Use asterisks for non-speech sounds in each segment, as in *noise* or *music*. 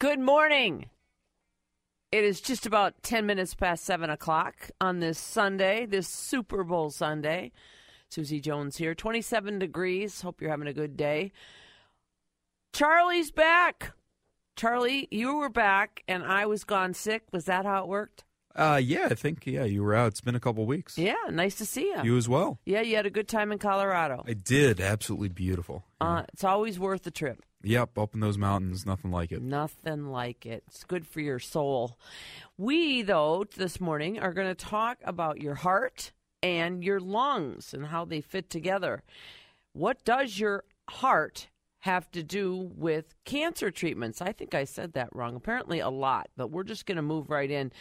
Good morning. It is just about 10 minutes past 7 o'clock on this Sunday, this Super Bowl Sunday. Susie Jones here, 27 degrees. Hope you're having a good day. Charlie's back. Charlie, you were back and I was gone sick. Was that how it worked? Uh, yeah, I think yeah, you were out. It's been a couple weeks. Yeah, nice to see you. You as well. Yeah, you had a good time in Colorado. I did. Absolutely beautiful. Uh, it's always worth the trip. Yep, up in those mountains, nothing like it. Nothing like it. It's good for your soul. We, though, this morning are going to talk about your heart and your lungs and how they fit together. What does your heart have to do with cancer treatments? I think I said that wrong. Apparently, a lot, but we're just going to move right in.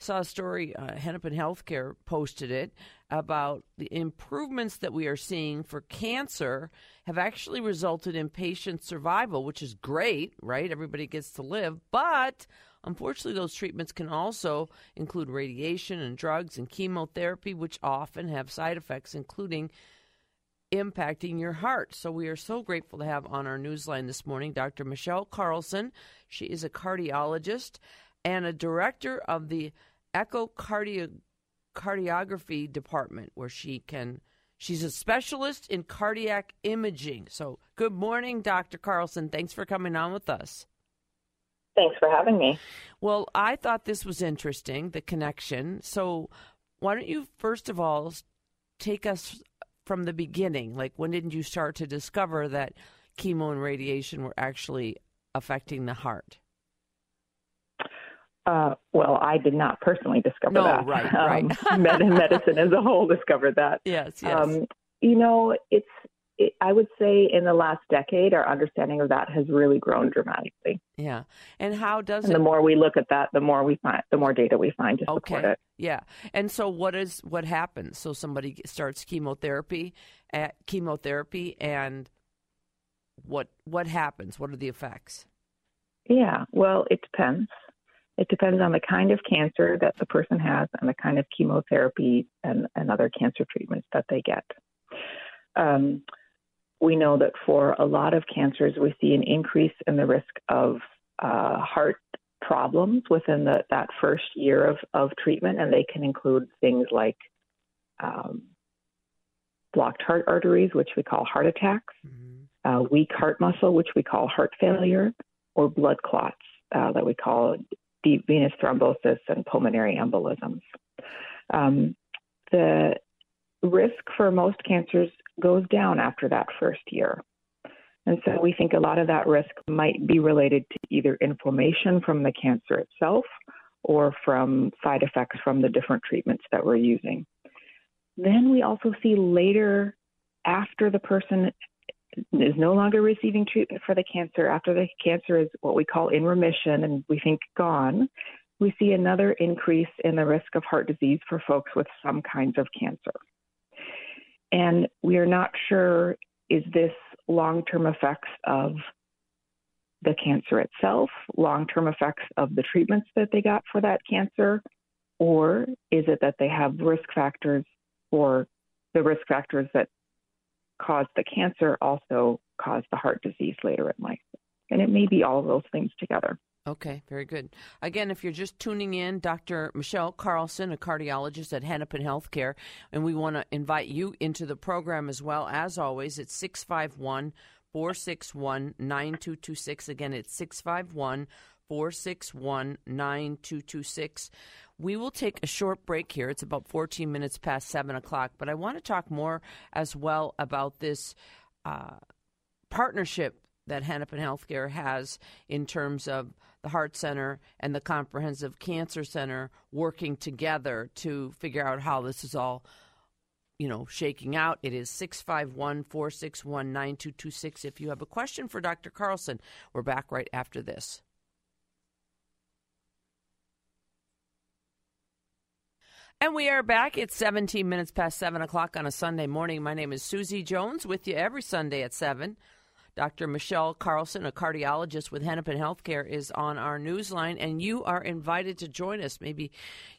Saw a story, uh, Hennepin Healthcare posted it about the improvements that we are seeing for cancer have actually resulted in patient survival, which is great, right? Everybody gets to live, but unfortunately, those treatments can also include radiation and drugs and chemotherapy, which often have side effects, including impacting your heart. So we are so grateful to have on our newsline this morning Dr. Michelle Carlson. She is a cardiologist and a director of the echocardiography department where she can she's a specialist in cardiac imaging. So good morning Dr. Carlson. Thanks for coming on with us. Thanks for having me. Well, I thought this was interesting, the connection. So why don't you first of all take us from the beginning? Like when did you start to discover that chemo and radiation were actually affecting the heart? Uh, well, I did not personally discover no, that. right, *laughs* right. *laughs* Um, medicine as a whole discovered that. Yes, yes. Um, you know, it's. It, I would say in the last decade, our understanding of that has really grown dramatically. Yeah, and how does and it? The more we look at that, the more we find, the more data we find to support okay. it. Yeah, and so what is what happens? So somebody starts chemotherapy, at chemotherapy, and what what happens? What are the effects? Yeah, well, it depends. It depends on the kind of cancer that the person has and the kind of chemotherapy and, and other cancer treatments that they get. Um, we know that for a lot of cancers, we see an increase in the risk of uh, heart problems within the, that first year of, of treatment, and they can include things like um, blocked heart arteries, which we call heart attacks, mm-hmm. uh, weak heart muscle, which we call heart failure, or blood clots uh, that we call deep venous thrombosis and pulmonary embolisms. Um, the risk for most cancers goes down after that first year. And so we think a lot of that risk might be related to either inflammation from the cancer itself or from side effects from the different treatments that we're using. Then we also see later, after the person is no longer receiving treatment for the cancer, after the cancer is what we call in remission and we think gone, we see another increase in the risk of heart disease for folks with some kinds of cancer. And we are not sure is this long term effects of the cancer itself, long term effects of the treatments that they got for that cancer, or is it that they have risk factors or the risk factors that caused the cancer also caused the heart disease later in life. And it may be all those things together. Okay, very good. Again, if you're just tuning in, Dr. Michelle Carlson, a cardiologist at Hennepin Healthcare, and we want to invite you into the program as well. As always, it's 651 461 9226. Again, it's 651 461 9226. We will take a short break here. It's about 14 minutes past 7 o'clock, but I want to talk more as well about this uh, partnership that Hennepin Healthcare has in terms of the Heart Center and the Comprehensive Cancer Center working together to figure out how this is all you know, shaking out. It is 651 461 9226. If you have a question for Dr. Carlson, we're back right after this. And we are back. It's 17 minutes past 7 o'clock on a Sunday morning. My name is Susie Jones with you every Sunday at 7. Dr. Michelle Carlson, a cardiologist with Hennepin Healthcare, is on our newsline, and you are invited to join us. Maybe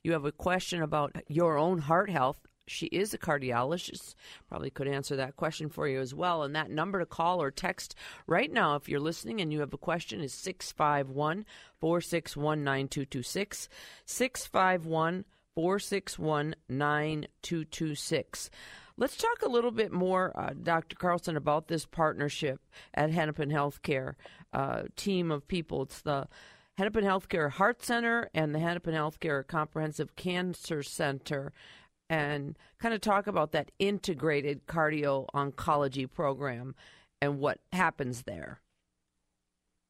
you have a question about your own heart health. She is a cardiologist. Probably could answer that question for you as well. And that number to call or text right now, if you're listening and you have a question, is 651 461 9226. 651 461 9226. Let's talk a little bit more, uh, Dr. Carlson, about this partnership at Hennepin Healthcare uh, team of people. It's the Hennepin Healthcare Heart Center and the Hennepin Healthcare Comprehensive Cancer Center, and kind of talk about that integrated cardio oncology program and what happens there.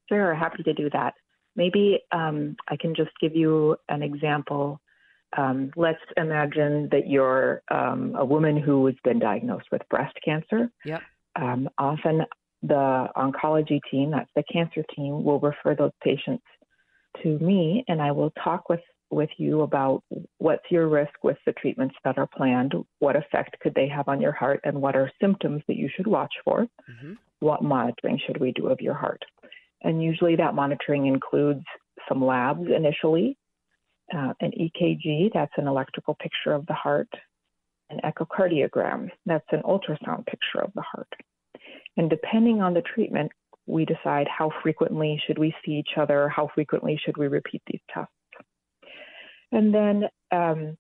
Sure, happy to do that. Maybe um, I can just give you an example um, let's imagine that you're um, a woman who has been diagnosed with breast cancer. Yep. Um, often the oncology team, that's the cancer team, will refer those patients to me, and I will talk with with you about what's your risk with the treatments that are planned, what effect could they have on your heart, and what are symptoms that you should watch for. Mm-hmm. What monitoring should we do of your heart? And usually that monitoring includes some labs initially, uh, an EKG, that's an electrical picture of the heart, an echocardiogram, that's an ultrasound picture of the heart. And depending on the treatment, we decide how frequently should we see each other, how frequently should we repeat these tests. And then um,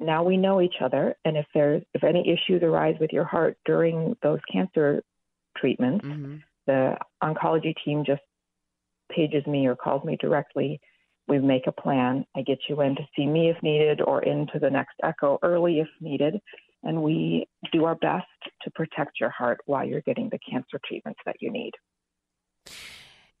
now we know each other, and if there's if any issues arise with your heart during those cancer treatments, mm-hmm. the oncology team just pages me or calls me directly we make a plan. I get you in to see me if needed or into the next echo early if needed. And we do our best to protect your heart while you're getting the cancer treatments that you need.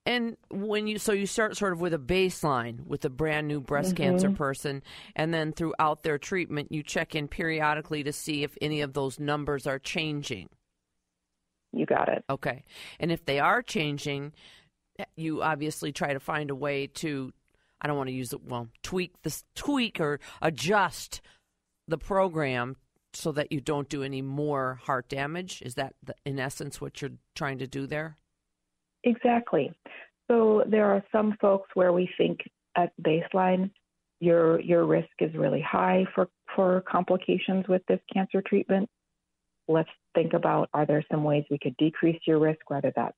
And when you so you start sort of with a baseline with a brand new breast mm-hmm. cancer person, and then throughout their treatment, you check in periodically to see if any of those numbers are changing. You got it. Okay, and if they are changing, you obviously try to find a way to I don't want to use it. Well, tweak this, tweak or adjust the program so that you don't do any more heart damage. Is that, the, in essence, what you're trying to do there? Exactly. So there are some folks where we think at baseline your your risk is really high for for complications with this cancer treatment. Let's think about are there some ways we could decrease your risk, whether that's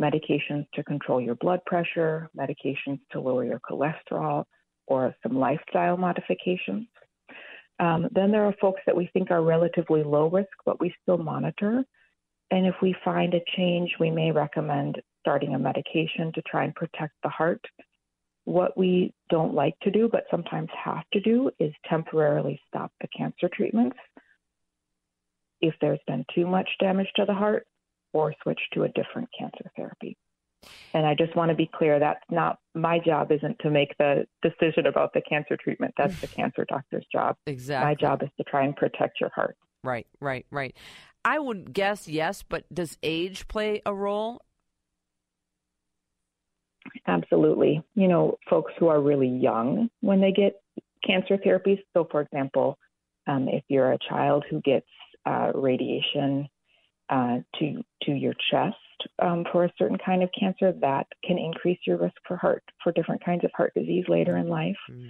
medications to control your blood pressure, medications to lower your cholesterol, or some lifestyle modifications. Um, then there are folks that we think are relatively low risk, but we still monitor. And if we find a change, we may recommend starting a medication to try and protect the heart. What we don't like to do, but sometimes have to do, is temporarily stop the cancer treatments. If there's been too much damage to the heart, or switch to a different cancer therapy. And I just want to be clear that's not my job isn't to make the decision about the cancer treatment. That's the *sighs* cancer doctor's job. Exactly. My job is to try and protect your heart. Right, right, right. I would guess yes, but does age play a role? Absolutely. You know, folks who are really young when they get cancer therapies. So, for example, um, if you're a child who gets uh, radiation uh, to to your chest um, for a certain kind of cancer, that can increase your risk for heart for different kinds of heart disease later in life. Mm-hmm.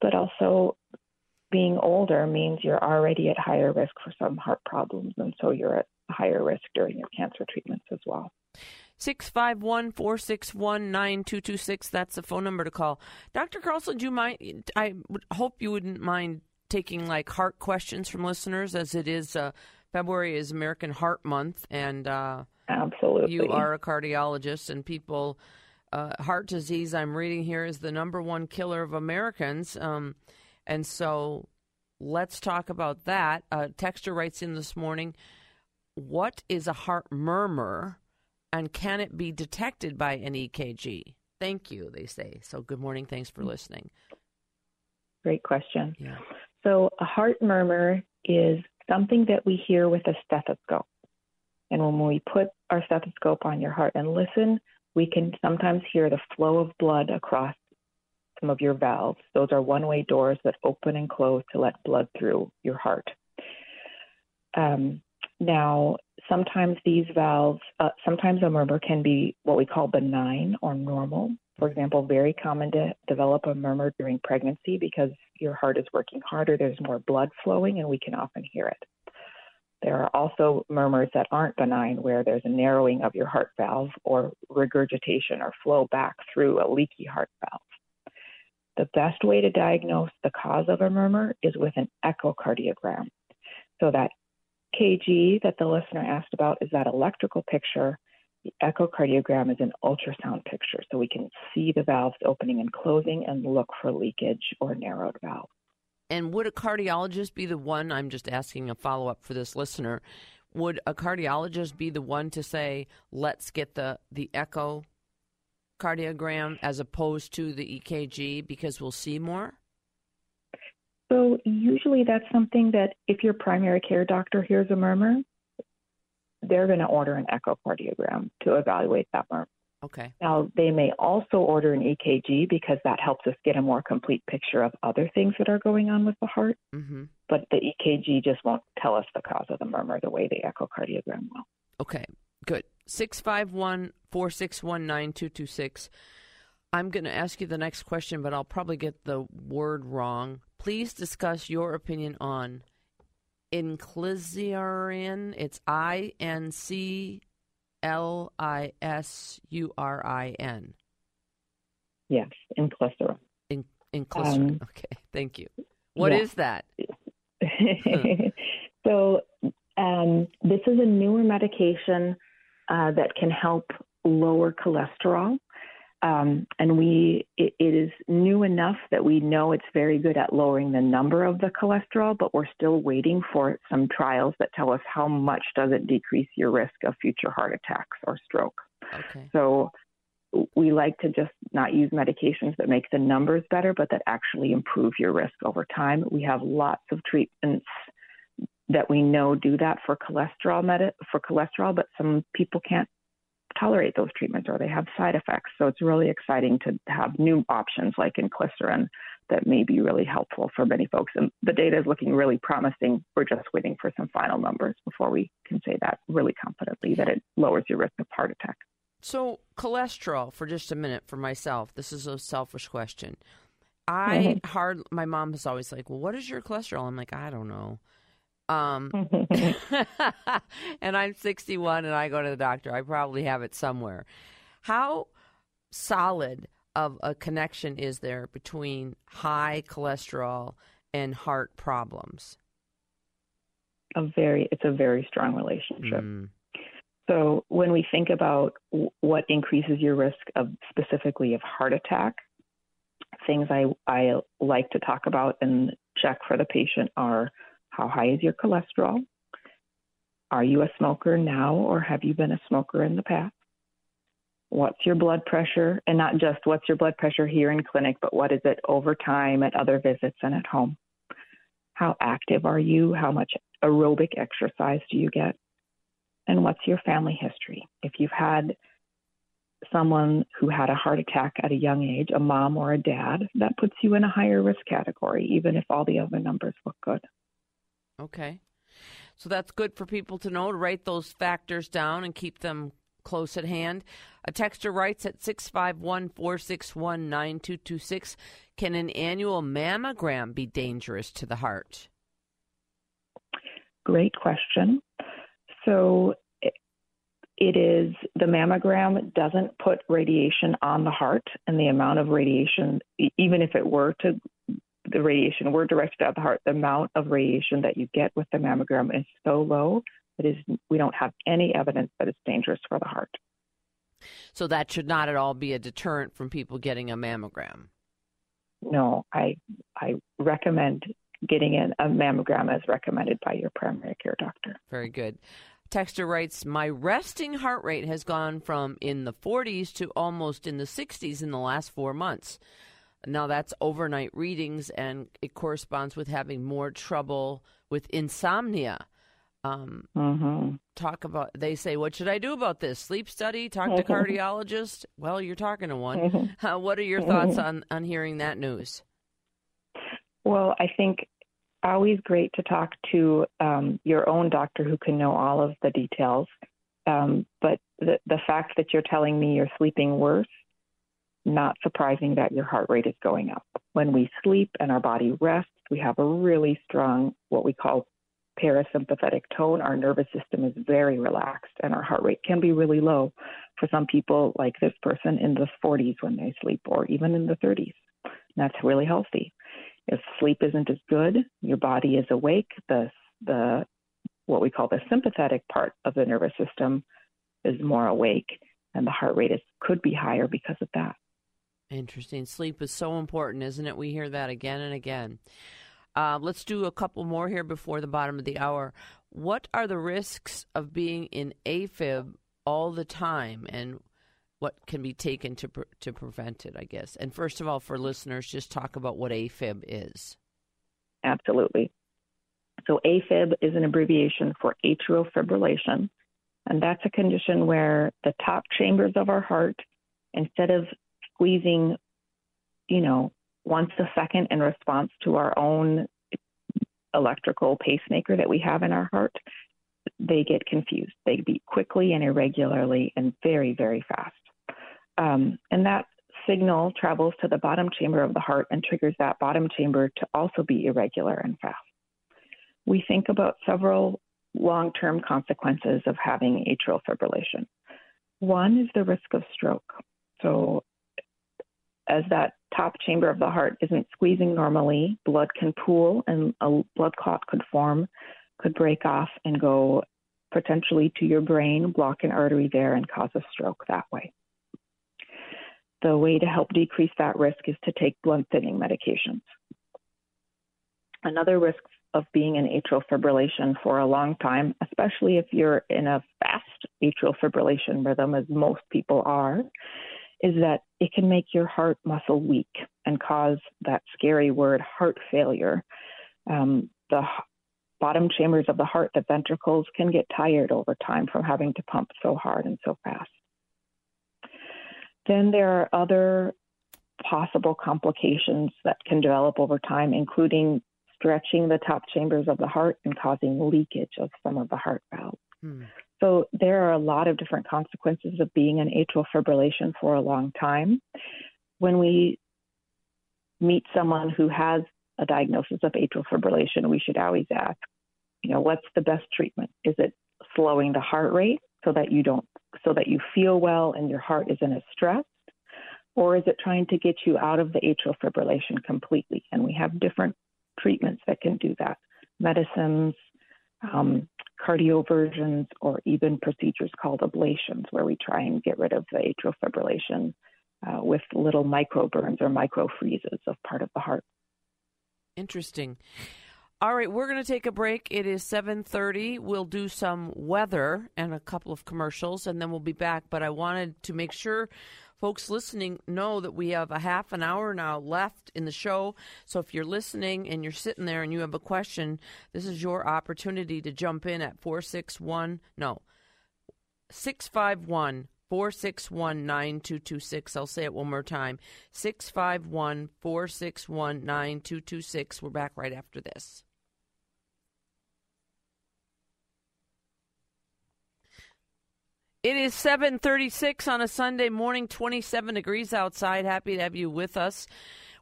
But also, being older means you're already at higher risk for some heart problems, and so you're at higher risk during your cancer treatments as well. 651 461 9226. That's the phone number to call. Dr. Carlson, do you mind? I hope you wouldn't mind taking like heart questions from listeners as it is. Uh, February is American Heart Month, and uh, absolutely, you are a cardiologist, and people. Uh, heart disease, I'm reading here, is the number one killer of Americans. Um, and so let's talk about that. Uh, Texter writes in this morning What is a heart murmur, and can it be detected by an EKG? Thank you, they say. So, good morning. Thanks for listening. Great question. Yeah. So, a heart murmur is something that we hear with a stethoscope. And when we put our stethoscope on your heart and listen, we can sometimes hear the flow of blood across some of your valves. Those are one way doors that open and close to let blood through your heart. Um, now, sometimes these valves, uh, sometimes a murmur can be what we call benign or normal. For example, very common to develop a murmur during pregnancy because your heart is working harder, there's more blood flowing, and we can often hear it. There are also murmurs that aren't benign where there's a narrowing of your heart valve or regurgitation or flow back through a leaky heart valve. The best way to diagnose the cause of a murmur is with an echocardiogram. So that EKG that the listener asked about is that electrical picture. The echocardiogram is an ultrasound picture, so we can see the valves opening and closing and look for leakage or narrowed valves. And would a cardiologist be the one? I'm just asking a follow up for this listener. Would a cardiologist be the one to say, let's get the, the echo cardiogram as opposed to the EKG because we'll see more? So, usually that's something that if your primary care doctor hears a murmur, they're going to order an echocardiogram to evaluate that murmur. Okay. Now, they may also order an EKG because that helps us get a more complete picture of other things that are going on with the heart. Mm-hmm. But the EKG just won't tell us the cause of the murmur the way the echocardiogram will. Okay, good. 651 461 9226. I'm going to ask you the next question, but I'll probably get the word wrong. Please discuss your opinion on inclisiran. It's I N C L I S U R I N. Yes, inclisiran. In, inclisiran. Um, *laughs* okay, thank you. What yeah. is that? *laughs* so, um, this is a newer medication uh, that can help lower cholesterol. Um, and we it, it is new enough that we know it's very good at lowering the number of the cholesterol, but we're still waiting for some trials that tell us how much does it decrease your risk of future heart attacks or stroke. Okay. So we like to just not use medications that make the numbers better, but that actually improve your risk over time. We have lots of treatments that we know do that for cholesterol med- for cholesterol, but some people can't tolerate those treatments or they have side effects. So it's really exciting to have new options like inclisiran that may be really helpful for many folks. And the data is looking really promising. We're just waiting for some final numbers before we can say that really confidently that it lowers your risk of heart attack. So, cholesterol, for just a minute, for myself, this is a selfish question. I mm-hmm. hard. My mom is always like, "Well, what is your cholesterol?" I'm like, "I don't know." Um, *laughs* *laughs* and I'm 61 and I go to the doctor. I probably have it somewhere. How solid of a connection is there between high cholesterol and heart problems? A very, it's a very strong relationship. Mm. So when we think about what increases your risk of specifically of heart attack, things I, I like to talk about and check for the patient are how high is your cholesterol? Are you a smoker now or have you been a smoker in the past? What's your blood pressure? And not just what's your blood pressure here in clinic, but what is it over time at other visits and at home? How active are you? How much aerobic exercise do you get? And what's your family history? If you've had someone who had a heart attack at a young age, a mom or a dad, that puts you in a higher risk category, even if all the other numbers look good. Okay. So that's good for people to know to write those factors down and keep them close at hand. A texter writes at 651 461 9226 Can an annual mammogram be dangerous to the heart? Great question. So it is the mammogram doesn't put radiation on the heart, and the amount of radiation, even if it were to the radiation We're directed at the heart, the amount of radiation that you get with the mammogram is so low that is we don't have any evidence that it's dangerous for the heart. So that should not at all be a deterrent from people getting a mammogram. No, I I recommend getting in a mammogram as recommended by your primary care doctor. Very good. Texter writes, My resting heart rate has gone from in the 40s to almost in the 60s in the last four months. Now that's overnight readings, and it corresponds with having more trouble with insomnia. Um, mm-hmm. Talk about. They say, "What should I do about this? Sleep study? Talk to cardiologist?" Well, you're talking to one. Mm-hmm. *laughs* Uh, what are your thoughts on on hearing that news? Well, I think always great to talk to um, your own doctor who can know all of the details. Um, but the the fact that you're telling me you're sleeping worse not surprising that your heart rate is going up. When we sleep and our body rests, we have a really strong, what we call parasympathetic tone. Our nervous system is very relaxed and our heart rate can be really low for some people, like this person in the 40s when they sleep, or even in the 30s. That's really healthy. If sleep isn't as good, your body is awake. The the what we call the sympathetic part of the nervous system is more awake, and the heart rate is, could be higher because of that. Interesting. Sleep is so important, isn't it? We hear that again and again. Uh, let's do a couple more here before the bottom of the hour. What are the risks of being in AFib all the time, and what can be taken to pre- to prevent it? I guess. And first of all, for listeners, just talk about what AFib is. Absolutely. So AFib is an abbreviation for atrial fibrillation, and that's a condition where the top chambers of our heart, instead of squeezing, you know, once a second in response to our own electrical pacemaker that we have in our heart, they get confused. They beat quickly and irregularly and very, very fast. Um, and that signal travels to the bottom chamber of the heart and triggers that bottom chamber to also be irregular and fast. We think about several long term consequences of having atrial fibrillation. One is the risk of stroke. So, as that top chamber of the heart isn't squeezing normally, blood can pool and a blood clot could form, could break off and go potentially to your brain, block an artery there, and cause a stroke that way. The way to help decrease that risk is to take blood thinning medications. Another risk of being in atrial fibrillation for a long time, especially if you're in a fast atrial fibrillation rhythm, as most people are, is that it can make your heart muscle weak and cause that scary word heart failure. Um, the bottom chambers of the heart, the ventricles, can get tired over time from having to pump so hard and so fast. Then there are other possible complications that can develop over time, including stretching the top chambers of the heart and causing leakage of some of the heart valves. Hmm. So there are a lot of different consequences of being in atrial fibrillation for a long time. When we meet someone who has a diagnosis of atrial fibrillation, we should always ask, you know, what's the best treatment? Is it slowing the heart rate so that you don't so that you feel well and your heart isn't as stressed? Or is it trying to get you out of the atrial fibrillation completely? And we have different treatments that can do that medicines, um, cardioversions, or even procedures called ablations, where we try and get rid of the atrial fibrillation uh, with little microburns or microfreezes of part of the heart. Interesting. All right, we're going to take a break. It is 7:30. We'll do some weather and a couple of commercials and then we'll be back, but I wanted to make sure folks listening know that we have a half an hour now left in the show. So if you're listening and you're sitting there and you have a question, this is your opportunity to jump in at 461 no 651 461 9226. I'll say it one more time 651 461 9226. We're back right after this. It is 7:36 on a Sunday morning, 27 degrees outside. Happy to have you with us.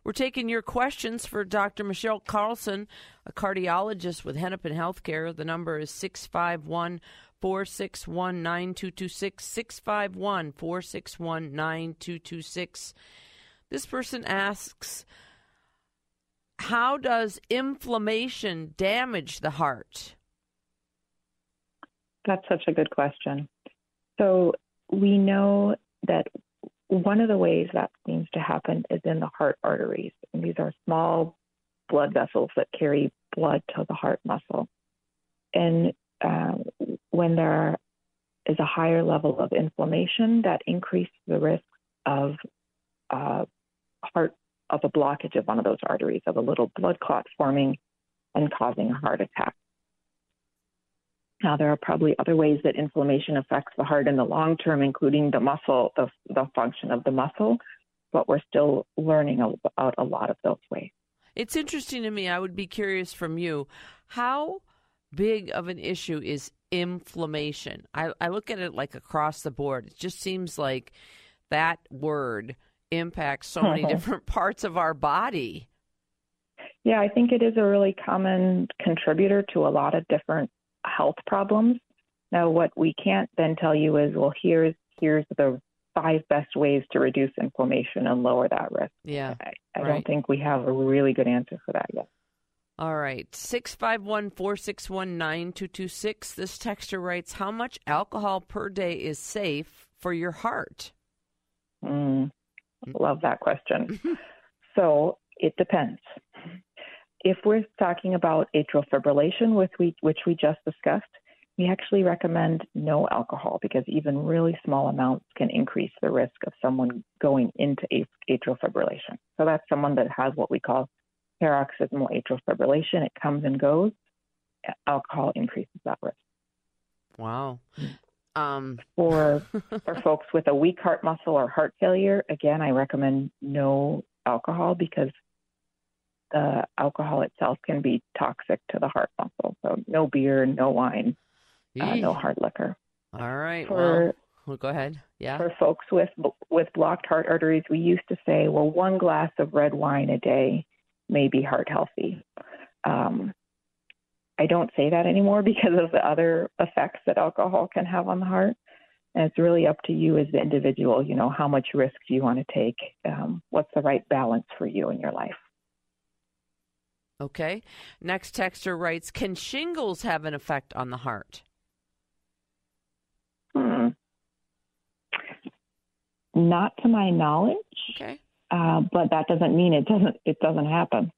We're taking your questions for Dr. Michelle Carlson, a cardiologist with Hennepin Healthcare. The number is 651 461 9226. 651 461 9226. This person asks How does inflammation damage the heart? That's such a good question. So we know that one of the ways that seems to happen is in the heart arteries. And these are small blood vessels that carry blood to the heart muscle. And uh, when there is a higher level of inflammation, that increases the risk of uh, heart of a blockage of one of those arteries, of a little blood clot forming and causing a heart attack. Now, there are probably other ways that inflammation affects the heart in the long term, including the muscle, the, the function of the muscle, but we're still learning about a lot of those ways. It's interesting to me. I would be curious from you how big of an issue is inflammation? I, I look at it like across the board. It just seems like that word impacts so many *laughs* different parts of our body. Yeah, I think it is a really common contributor to a lot of different health problems. Now, what we can't then tell you is, well, here's here's the five best ways to reduce inflammation and lower that risk. Yeah, I, I right. don't think we have a really good answer for that yet. All right. 651 461 9226. This texter writes How much alcohol per day is safe for your heart? Mm, love that question. *laughs* so it depends. If we're talking about atrial fibrillation, with we, which we just discussed, we actually recommend no alcohol because even really small amounts can increase the risk of someone going into atrial fibrillation. So that's someone that has what we call paroxysmal atrial fibrillation. It comes and goes. Alcohol increases that risk. Wow. Um, for *laughs* for folks with a weak heart muscle or heart failure, again, I recommend no alcohol because the alcohol itself can be toxic to the heart muscle. So no beer, no wine, uh, no hard liquor. All right. For, well, well, go ahead. Yeah. For folks with with blocked heart arteries, we used to say, well, one glass of red wine a day may be heart healthy. Um, I don't say that anymore *laughs* because of the other effects that alcohol can have on the heart. And it's really up to you as the individual, you know, how much risk do you want to take? Um, what's the right balance for you in your life? Okay. Next texter writes Can shingles have an effect on the heart? Hmm. Not to my knowledge. Okay. Uh, but that doesn't mean it doesn't it doesn't happen.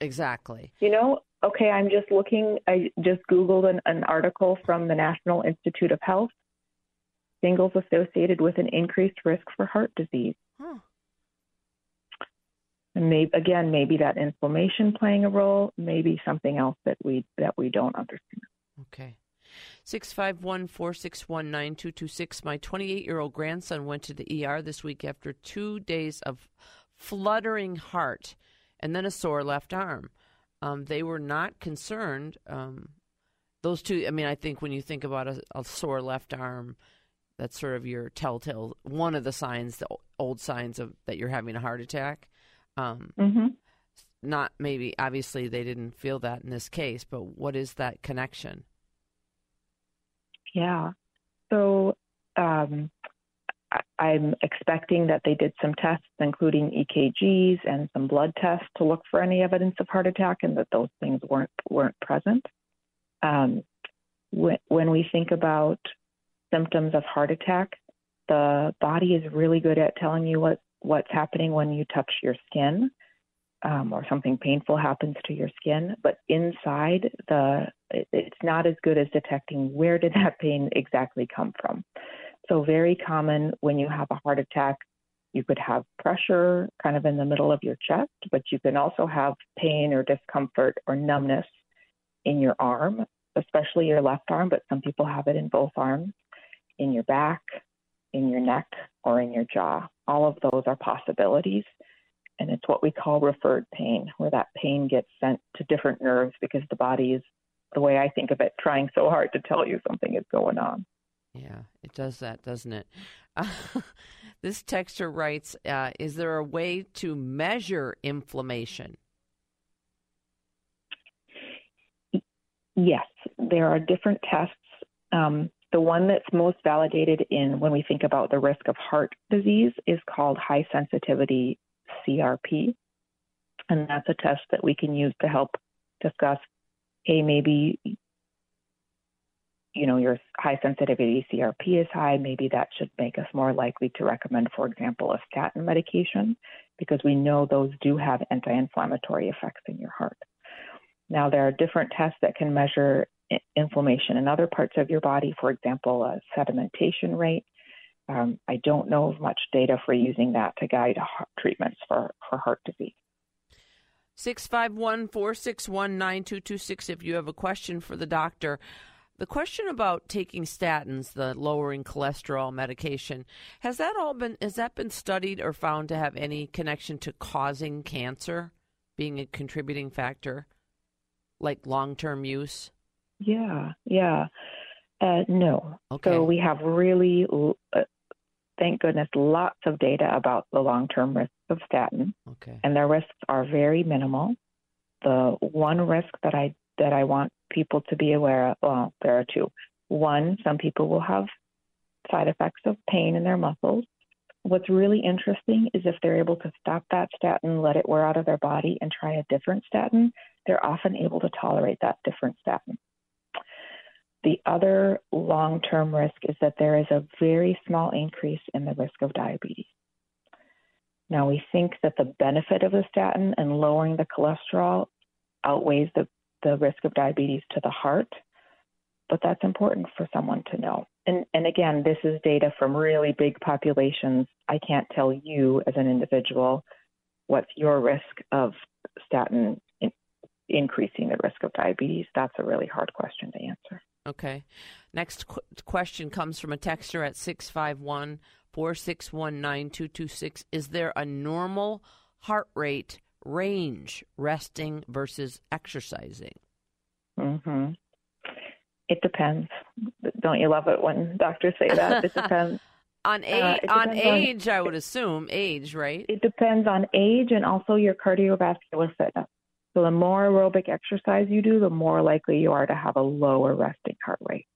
Exactly. You know, okay, I'm just looking. I just googled an, an article from the National Institute of Health. Shingles associated with an increased risk for heart disease. Maybe again, maybe that inflammation playing a role. Maybe something else that we that we don't understand. Okay. 651 461 9226. My 28 year old grandson went to the ER this week after two days of fluttering heart and then a sore left arm. Um, they were not concerned. Um, those two, I mean, I think when you think about a, a, sore left arm, that's sort of your telltale, one of the signs, the old signs of that you're having a heart attack. Um, mm-hmm. Not maybe, obviously, they didn't feel that in this case, but what is that connection? Yeah. So um, I'm expecting that they did some tests, including EKGs and some blood tests, to look for any evidence of heart attack, and that those things weren't weren't present. Um, when, when we think about symptoms of heart attack, the body is really good at telling you what what's happening when you touch your skin. Um, or something painful happens to your skin, but inside the it's not as good as detecting where did that *laughs* pain exactly come from. So very common when you have a heart attack, you could have pressure kind of in the middle of your chest, but you can also have pain or discomfort or numbness in your arm, especially your left arm, but some people have it in both arms, in your back, in your neck, or in your jaw. All of those are possibilities and it's what we call referred pain, where that pain gets sent to different nerves because the body is, the way I think of it, trying so hard to tell you something is going on. Yeah, it does that, doesn't it? Uh, *laughs* this texter writes uh, Is there a way to measure inflammation? Yes, there are different tests. Um, the one that's most validated in when we think about the risk of heart disease is called high sensitivity CRP. And that's a test that we can use to help discuss, hey, maybe you know your high sensitivity CRP is high. Maybe that should make us more likely to recommend, for example, a statin medication because we know those do have anti-inflammatory effects in your heart. Now there are different tests that can measure inflammation in other parts of your body, for example, a sedimentation rate um, I don't know of much data for using that to guide treatments for, for heart disease. 651 461 9226 if you have a question for the doctor. The question about taking statins, the lowering cholesterol medication, has that all been has that been studied or found to have any connection to causing cancer, being a contributing factor, like long term use? Yeah, yeah. Uh, no. Okay. So we have really uh, thank goodness, lots of data about the long term risks of statin, Okay. and their risks are very minimal. The one risk that I that I want people to be aware of, well, there are two. One, some people will have side effects of pain in their muscles. What's really interesting is if they're able to stop that statin, let it wear out of their body, and try a different statin, they're often able to tolerate that different statin. The other long term risk is that there is a very small increase in the risk of diabetes. Now, we think that the benefit of the statin and lowering the cholesterol outweighs the, the risk of diabetes to the heart, but that's important for someone to know. And, and again, this is data from really big populations. I can't tell you as an individual what's your risk of statin in, increasing the risk of diabetes. That's a really hard question to answer. Okay. Next qu- question comes from a texter at 651 461 9226. Is there a normal heart rate range resting versus exercising? hmm It depends. Don't you love it when doctors say that? It depends. *laughs* On, a- Uh, on depends on- age, I would assume. Age, right? It depends on age and also your cardiovascular fitness. So the more aerobic exercise you do, the more likely you are to have a lower resting heart rate.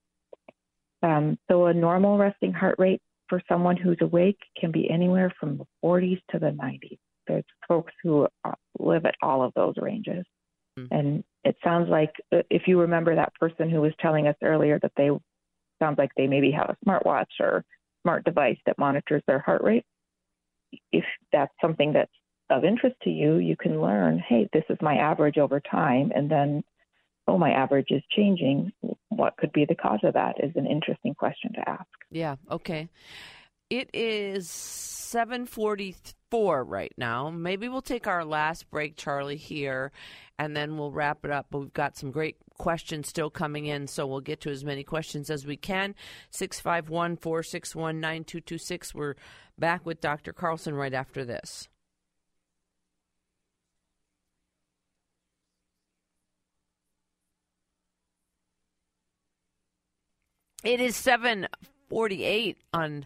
Um, so a normal resting heart rate for someone who's awake can be anywhere from the 40s to the 90s. There's folks who uh, live at all of those ranges. Mm. And it sounds like uh, if you remember that person who was telling us earlier that they sounds like they maybe have a smartwatch or smart device that monitors their heart rate. If that's something that's of interest to you, you can learn, hey, this is my average over time, and then, oh, my average is changing. What could be the cause of that is an interesting question to ask. Yeah, okay. It is 744 right now. Maybe we'll take our last break, Charlie, here, and then we'll wrap it up. But we've got some great questions still coming in, so we'll get to as many questions as we can. 651 461 9226. We're back with Dr. Carlson right after this. It is 748 on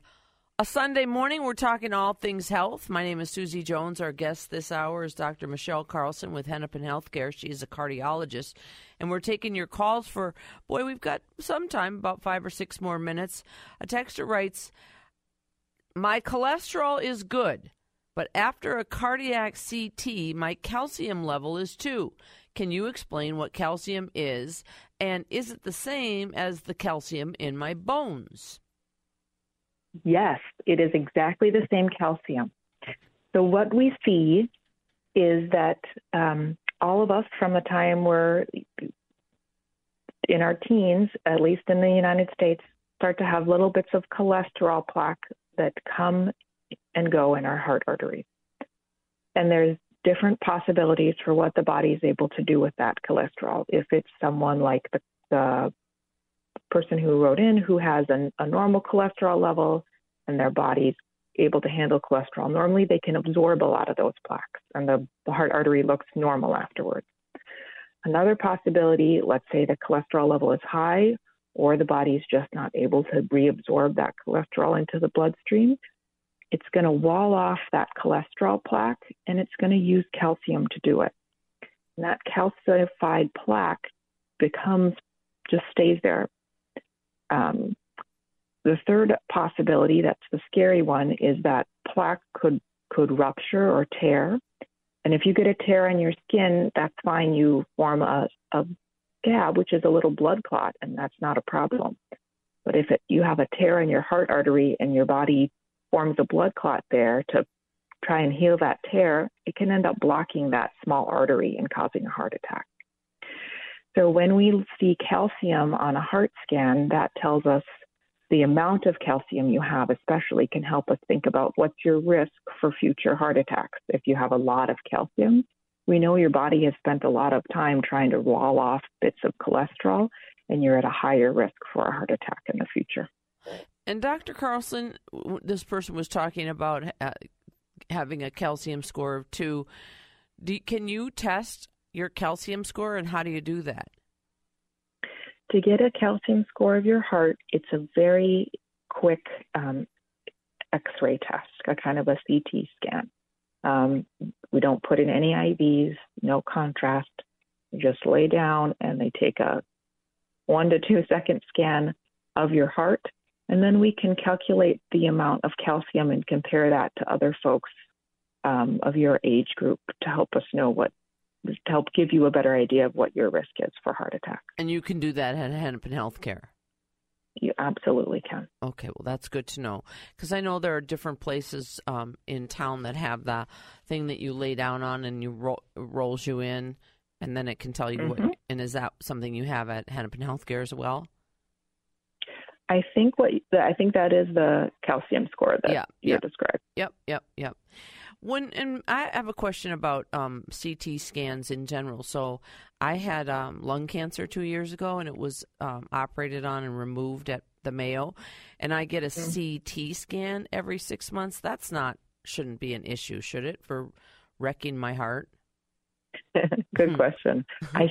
a Sunday morning. We're talking all things health. My name is Susie Jones. Our guest this hour is Dr. Michelle Carlson with Hennepin Healthcare. She is a cardiologist. And we're taking your calls for, boy, we've got some time, about five or six more minutes. A texter writes, My cholesterol is good, but after a cardiac CT, my calcium level is two. Can you explain what calcium is? And is it the same as the calcium in my bones? Yes, it is exactly the same calcium. So, what we see is that um, all of us from the time we're in our teens, at least in the United States, start to have little bits of cholesterol plaque that come and go in our heart arteries. And there's different possibilities for what the body is able to do with that cholesterol. If it's someone like the, the person who wrote in who has an, a normal cholesterol level and their body's able to handle cholesterol normally, they can absorb a lot of those plaques and the, the heart artery looks normal afterwards. Another possibility, let's say the cholesterol level is high or the body's just not able to reabsorb that cholesterol into the bloodstream, it's going to wall off that cholesterol plaque and it's going to use calcium to do it. And that calcified plaque becomes, just stays there. Um, the third possibility, that's the scary one, is that plaque could, could rupture or tear. And if you get a tear on your skin, that's fine. You form a, a scab, which is a little blood clot, and that's not a problem. But if it, you have a tear in your heart artery and your body forms a blood clot there to try and heal that tear, it can end up blocking that small artery and causing a heart attack. So when we see calcium on a heart scan, that tells us the amount of calcium you have, especially, can help us think about what's your risk for future heart attacks. If you have a lot of calcium, we know your body has spent a lot of time trying to wall off bits of cholesterol, and you're at a higher risk for a heart attack in the future. And Dr. Carlson, this person was talking about uh, having a calcium score of two. Do, can you test your calcium score, and how do you do that? To get a calcium score of your heart, it's a very quick um, X-ray test, a kind of a CT scan. Um, we don't put in any IVs, no contrast. You just lay down and they take a one to two second scan of your heart, and then we can calculate the amount of calcium and compare that to other folks um, of your age group to help us know what to help give you a better idea of what your risk is for heart attack. And you can do that at Hennepin Healthcare. You absolutely can. Okay, well, that's good to know because I know there are different places um, in town that have the thing that you lay down on and you ro- rolls you in, and then it can tell you mm-hmm. what. And is that something you have at Hennepin Healthcare as well? I think what I think that is the calcium score that yeah, you yep. described. Yep, yep, yep. When and I have a question about um, CT scans in general. So I had um, lung cancer two years ago, and it was um, operated on and removed at the Mayo, and I get a mm-hmm. CT scan every six months. That's not shouldn't be an issue, should it, for wrecking my heart? *laughs* Good hmm. question. I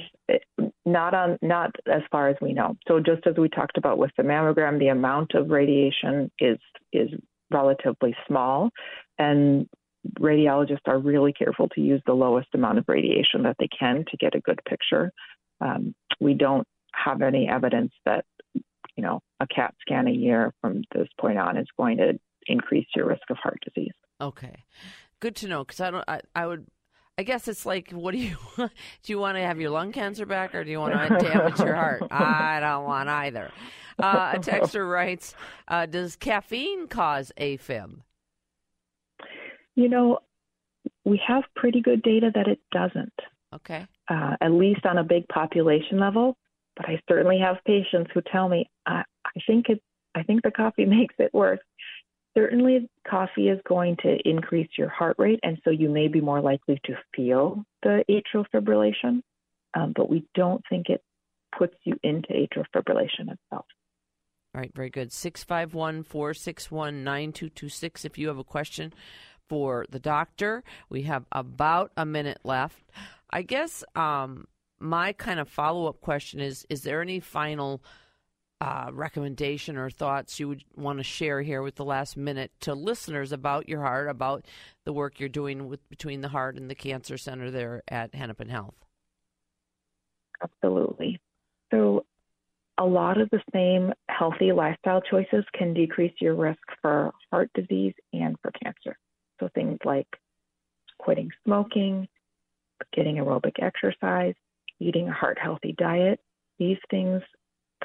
not on not as far as we know. So just as we talked about with the mammogram, the amount of radiation is is relatively small, and radiologists are really careful to use the lowest amount of radiation that they can to get a good picture. Um, we don't have any evidence that you know a CAT scan a year from this point on is going to increase your risk of heart disease. Okay, good to know because I don't. I, I would. I guess it's like, what do you *laughs* do? You want to have your lung cancer back, or do you want to *laughs* damage your heart? I don't want either. Uh, a texter *laughs* writes, uh, "Does caffeine cause AFib?" You know, we have pretty good data that it doesn't. Okay. Uh, at least on a big population level. But I certainly have patients who tell me, I, I think it, I think the coffee makes it worse. Certainly, coffee is going to increase your heart rate, and so you may be more likely to feel the atrial fibrillation. Um, but we don't think it puts you into atrial fibrillation itself. All right, very good. 651 461 9226 if you have a question for the doctor. We have about a minute left. I guess um, my kind of follow up question is Is there any final uh, recommendation or thoughts you would want to share here with the last minute to listeners about your heart, about the work you're doing with between the heart and the cancer center there at Hennepin Health? Absolutely. So, a lot of the same healthy lifestyle choices can decrease your risk for heart disease and for cancer. So things like quitting smoking, getting aerobic exercise, eating a heart healthy diet, these things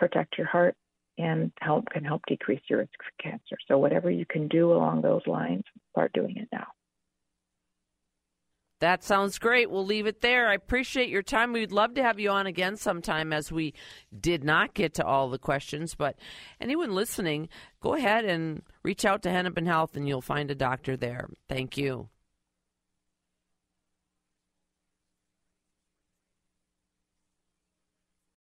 protect your heart and help can help decrease your risk for cancer. So whatever you can do along those lines, start doing it now. That sounds great. We'll leave it there. I appreciate your time. We'd love to have you on again sometime as we did not get to all the questions. But anyone listening, go ahead and reach out to Hennepin Health and you'll find a doctor there. Thank you.